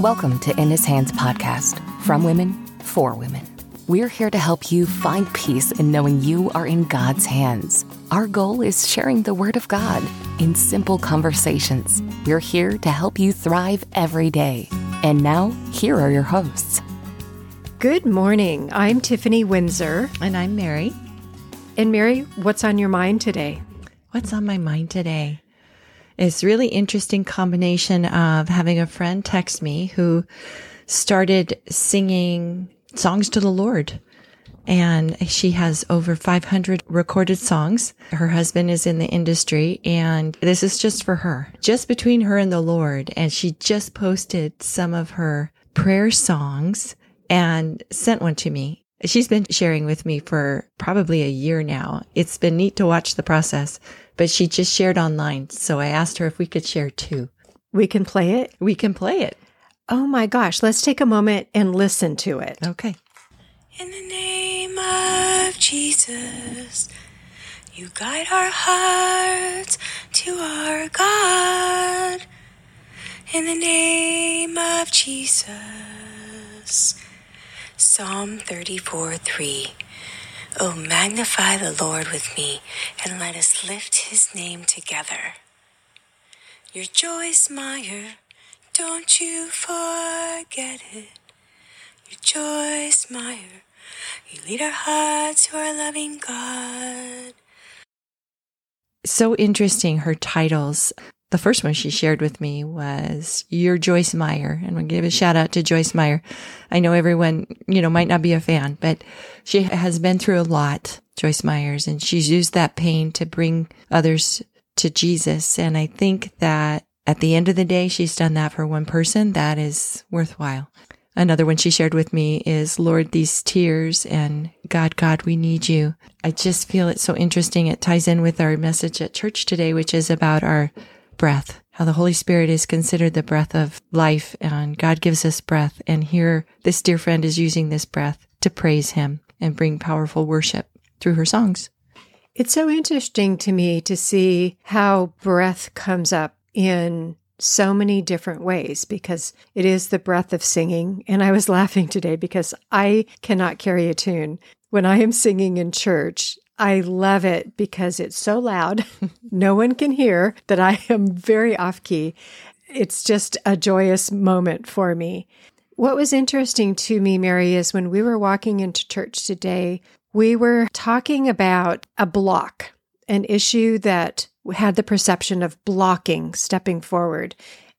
Welcome to In His Hands podcast from women for women. We're here to help you find peace in knowing you are in God's hands. Our goal is sharing the Word of God in simple conversations. We're here to help you thrive every day. And now, here are your hosts. Good morning. I'm Tiffany Windsor. And I'm Mary. And Mary, what's on your mind today? What's on my mind today? It's really interesting combination of having a friend text me who started singing songs to the Lord. And she has over 500 recorded songs. Her husband is in the industry and this is just for her, just between her and the Lord. And she just posted some of her prayer songs and sent one to me. She's been sharing with me for probably a year now. It's been neat to watch the process, but she just shared online. So I asked her if we could share too. We can play it? We can play it. Oh my gosh, let's take a moment and listen to it. Okay. In the name of Jesus, you guide our hearts to our God. In the name of Jesus. Psalm 34 3. Oh, magnify the Lord with me, and let us lift his name together. Your Joyce Meyer, don't you forget it. Your Joyce Meyer, you lead our hearts to our loving God. So interesting, her titles. The first one she shared with me was You're Joyce Meyer. And we'll give a shout out to Joyce Meyer. I know everyone, you know, might not be a fan, but she has been through a lot, Joyce Myers, and she's used that pain to bring others to Jesus. And I think that at the end of the day, she's done that for one person. That is worthwhile. Another one she shared with me is Lord, these tears and God, God, we need you. I just feel it's so interesting. It ties in with our message at church today, which is about our breath, how the Holy Spirit is considered the breath of life and God gives us breath. And here this dear friend is using this breath to praise him and bring powerful worship through her songs. It's so interesting to me to see how breath comes up in so many different ways because it is the breath of singing. And I was laughing today because I cannot carry a tune. When I am singing in church, I love it because it's so loud. no one can hear that I am very off key. It's just a joyous moment for me. What was interesting to me, Mary, is when we were walking into church today, we were talking about a block, an issue that had the perception of blocking, stepping forward.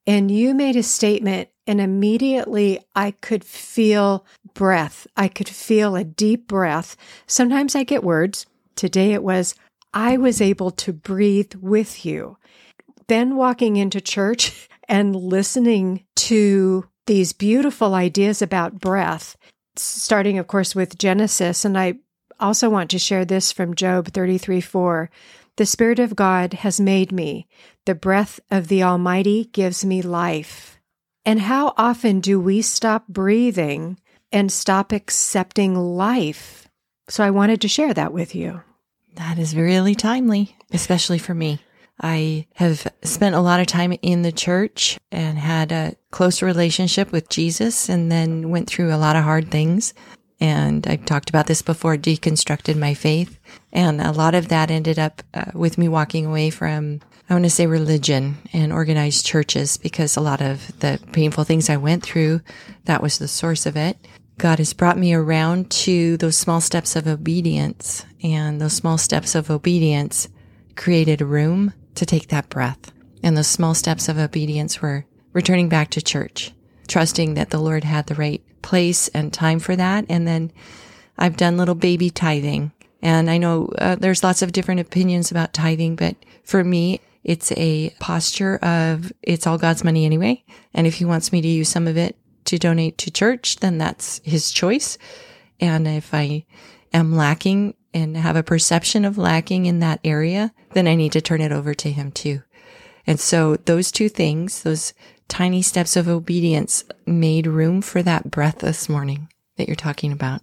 And you made a statement, and immediately I could feel breath. I could feel a deep breath. Sometimes I get words. Today it was, I was able to breathe with you. Then walking into church and listening to these beautiful ideas about breath, starting, of course, with Genesis. And I also want to share this from Job 33 4. The Spirit of God has made me. The breath of the Almighty gives me life. And how often do we stop breathing and stop accepting life? So I wanted to share that with you. That is really timely, especially for me. I have spent a lot of time in the church and had a close relationship with Jesus and then went through a lot of hard things. And I've talked about this before, deconstructed my faith. And a lot of that ended up uh, with me walking away from, I want to say religion and organized churches because a lot of the painful things I went through, that was the source of it. God has brought me around to those small steps of obedience and those small steps of obedience created room to take that breath. And those small steps of obedience were returning back to church, trusting that the Lord had the right place and time for that. And then I've done little baby tithing. And I know uh, there's lots of different opinions about tithing, but for me, it's a posture of it's all God's money anyway. And if he wants me to use some of it to donate to church, then that's his choice. And if I am lacking and have a perception of lacking in that area, then I need to turn it over to him too. And so those two things, those tiny steps of obedience made room for that breath this morning that you're talking about.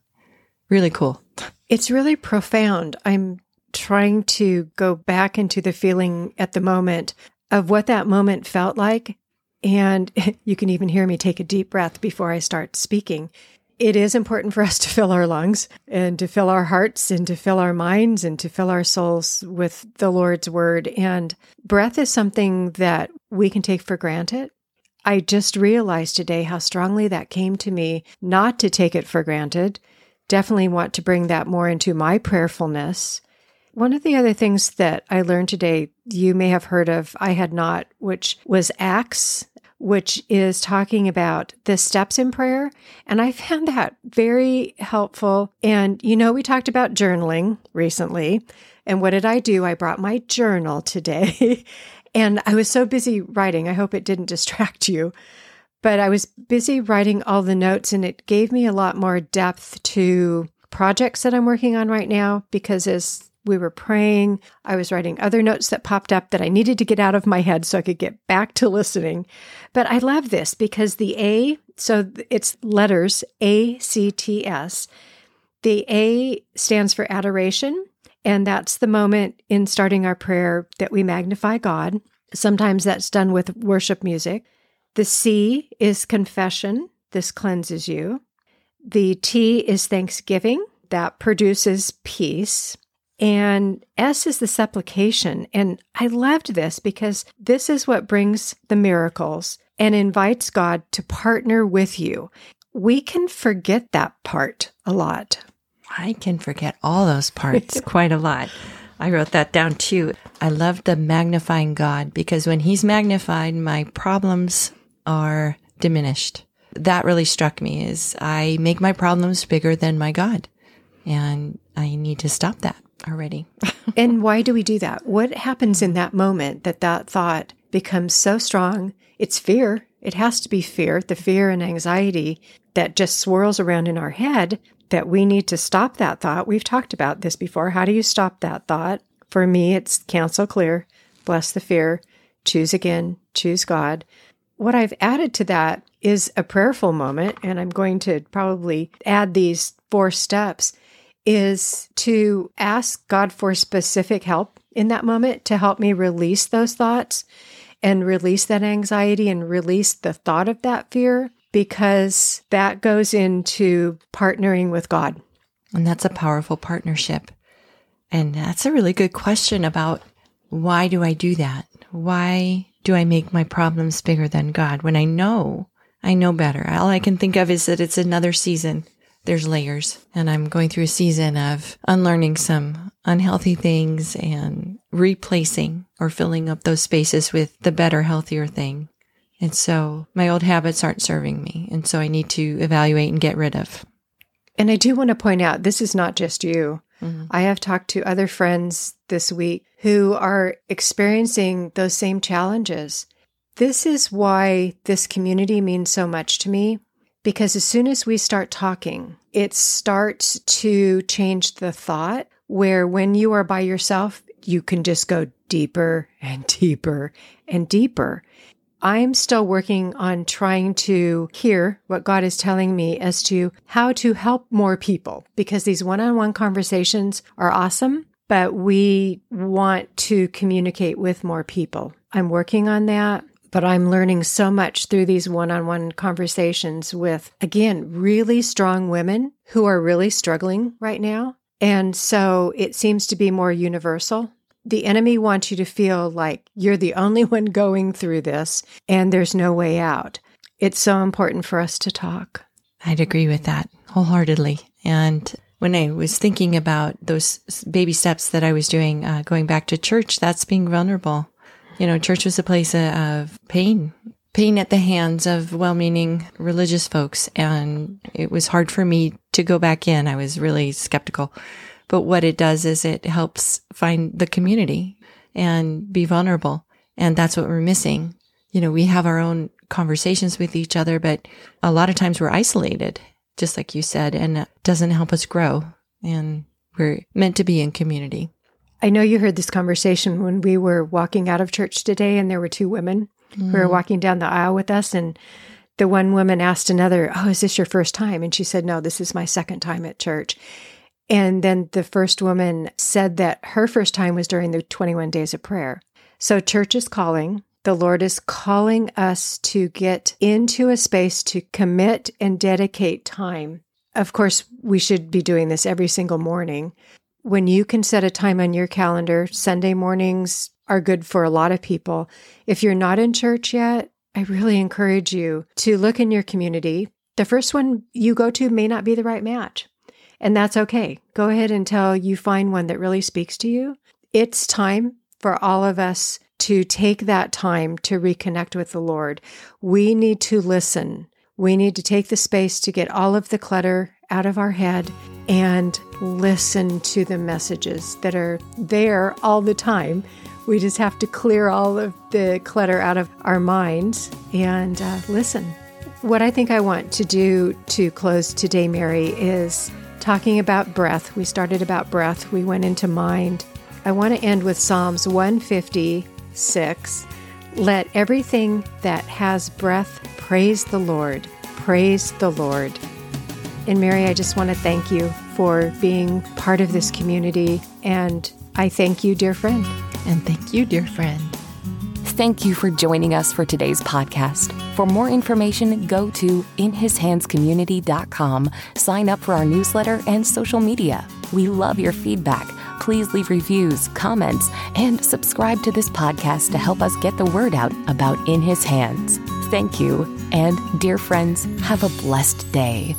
Really cool. It's really profound. I'm trying to go back into the feeling at the moment of what that moment felt like. And you can even hear me take a deep breath before I start speaking. It is important for us to fill our lungs and to fill our hearts and to fill our minds and to fill our souls with the Lord's word. And breath is something that we can take for granted. I just realized today how strongly that came to me not to take it for granted. Definitely want to bring that more into my prayerfulness. One of the other things that I learned today, you may have heard of, I had not, which was Acts, which is talking about the steps in prayer. And I found that very helpful. And, you know, we talked about journaling recently. And what did I do? I brought my journal today. and I was so busy writing. I hope it didn't distract you. But I was busy writing all the notes, and it gave me a lot more depth to projects that I'm working on right now because as we were praying. I was writing other notes that popped up that I needed to get out of my head so I could get back to listening. But I love this because the A, so it's letters A C T S. The A stands for adoration. And that's the moment in starting our prayer that we magnify God. Sometimes that's done with worship music. The C is confession. This cleanses you. The T is thanksgiving. That produces peace. And S is the supplication. And I loved this because this is what brings the miracles and invites God to partner with you. We can forget that part a lot. I can forget all those parts quite a lot. I wrote that down too. I love the magnifying God because when He's magnified, my problems are diminished. That really struck me is I make my problems bigger than my God. And I need to stop that already. and why do we do that? What happens in that moment that that thought becomes so strong? It's fear. It has to be fear, the fear and anxiety that just swirls around in our head that we need to stop that thought. We've talked about this before. How do you stop that thought? For me, it's cancel clear, bless the fear, choose again, choose God. What I've added to that is a prayerful moment, and I'm going to probably add these four steps is to ask God for specific help in that moment to help me release those thoughts and release that anxiety and release the thought of that fear because that goes into partnering with God. And that's a powerful partnership. And that's a really good question about why do I do that? Why do I make my problems bigger than God when I know, I know better? All I can think of is that it's another season there's layers. And I'm going through a season of unlearning some unhealthy things and replacing or filling up those spaces with the better, healthier thing. And so my old habits aren't serving me. And so I need to evaluate and get rid of. And I do want to point out this is not just you. Mm-hmm. I have talked to other friends this week who are experiencing those same challenges. This is why this community means so much to me because as soon as we start talking, it starts to change the thought where when you are by yourself, you can just go deeper and deeper and deeper. I'm still working on trying to hear what God is telling me as to how to help more people because these one on one conversations are awesome, but we want to communicate with more people. I'm working on that but I'm learning so much through these one on one conversations with, again, really strong women who are really struggling right now. And so it seems to be more universal. The enemy wants you to feel like you're the only one going through this and there's no way out. It's so important for us to talk. I'd agree with that wholeheartedly. And when I was thinking about those baby steps that I was doing, uh, going back to church, that's being vulnerable you know, church was a place uh, of pain, pain at the hands of well meaning religious folks. And it was hard for me to go back in. I was really skeptical. But what it does is it helps find the community and be vulnerable. And that's what we're missing. You know, we have our own conversations with each other, but a lot of times we're isolated, just like you said, and it doesn't help us grow. And we're meant to be in community. I know you heard this conversation when we were walking out of church today, and there were two women mm. who were walking down the aisle with us. And the one woman asked another, Oh, is this your first time? And she said, No, this is my second time at church. And then the first woman said that her first time was during the 21 days of prayer. So church is calling. The Lord is calling us to get into a space to commit and dedicate time. Of course, we should be doing this every single morning. When you can set a time on your calendar, Sunday mornings are good for a lot of people. If you're not in church yet, I really encourage you to look in your community. The first one you go to may not be the right match, and that's okay. Go ahead until you find one that really speaks to you. It's time for all of us to take that time to reconnect with the Lord. We need to listen. We need to take the space to get all of the clutter out of our head and listen to the messages that are there all the time. We just have to clear all of the clutter out of our minds and uh, listen. What I think I want to do to close today, Mary, is talking about breath. We started about breath, we went into mind. I want to end with Psalms 156. Let everything that has breath praise the Lord. Praise the Lord. And Mary, I just want to thank you for being part of this community. And I thank you, dear friend. And thank you, dear friend. Thank you for joining us for today's podcast. For more information, go to inhishandscommunity.com, sign up for our newsletter and social media. We love your feedback. Please leave reviews, comments, and subscribe to this podcast to help us get the word out about In His Hands. Thank you, and dear friends, have a blessed day.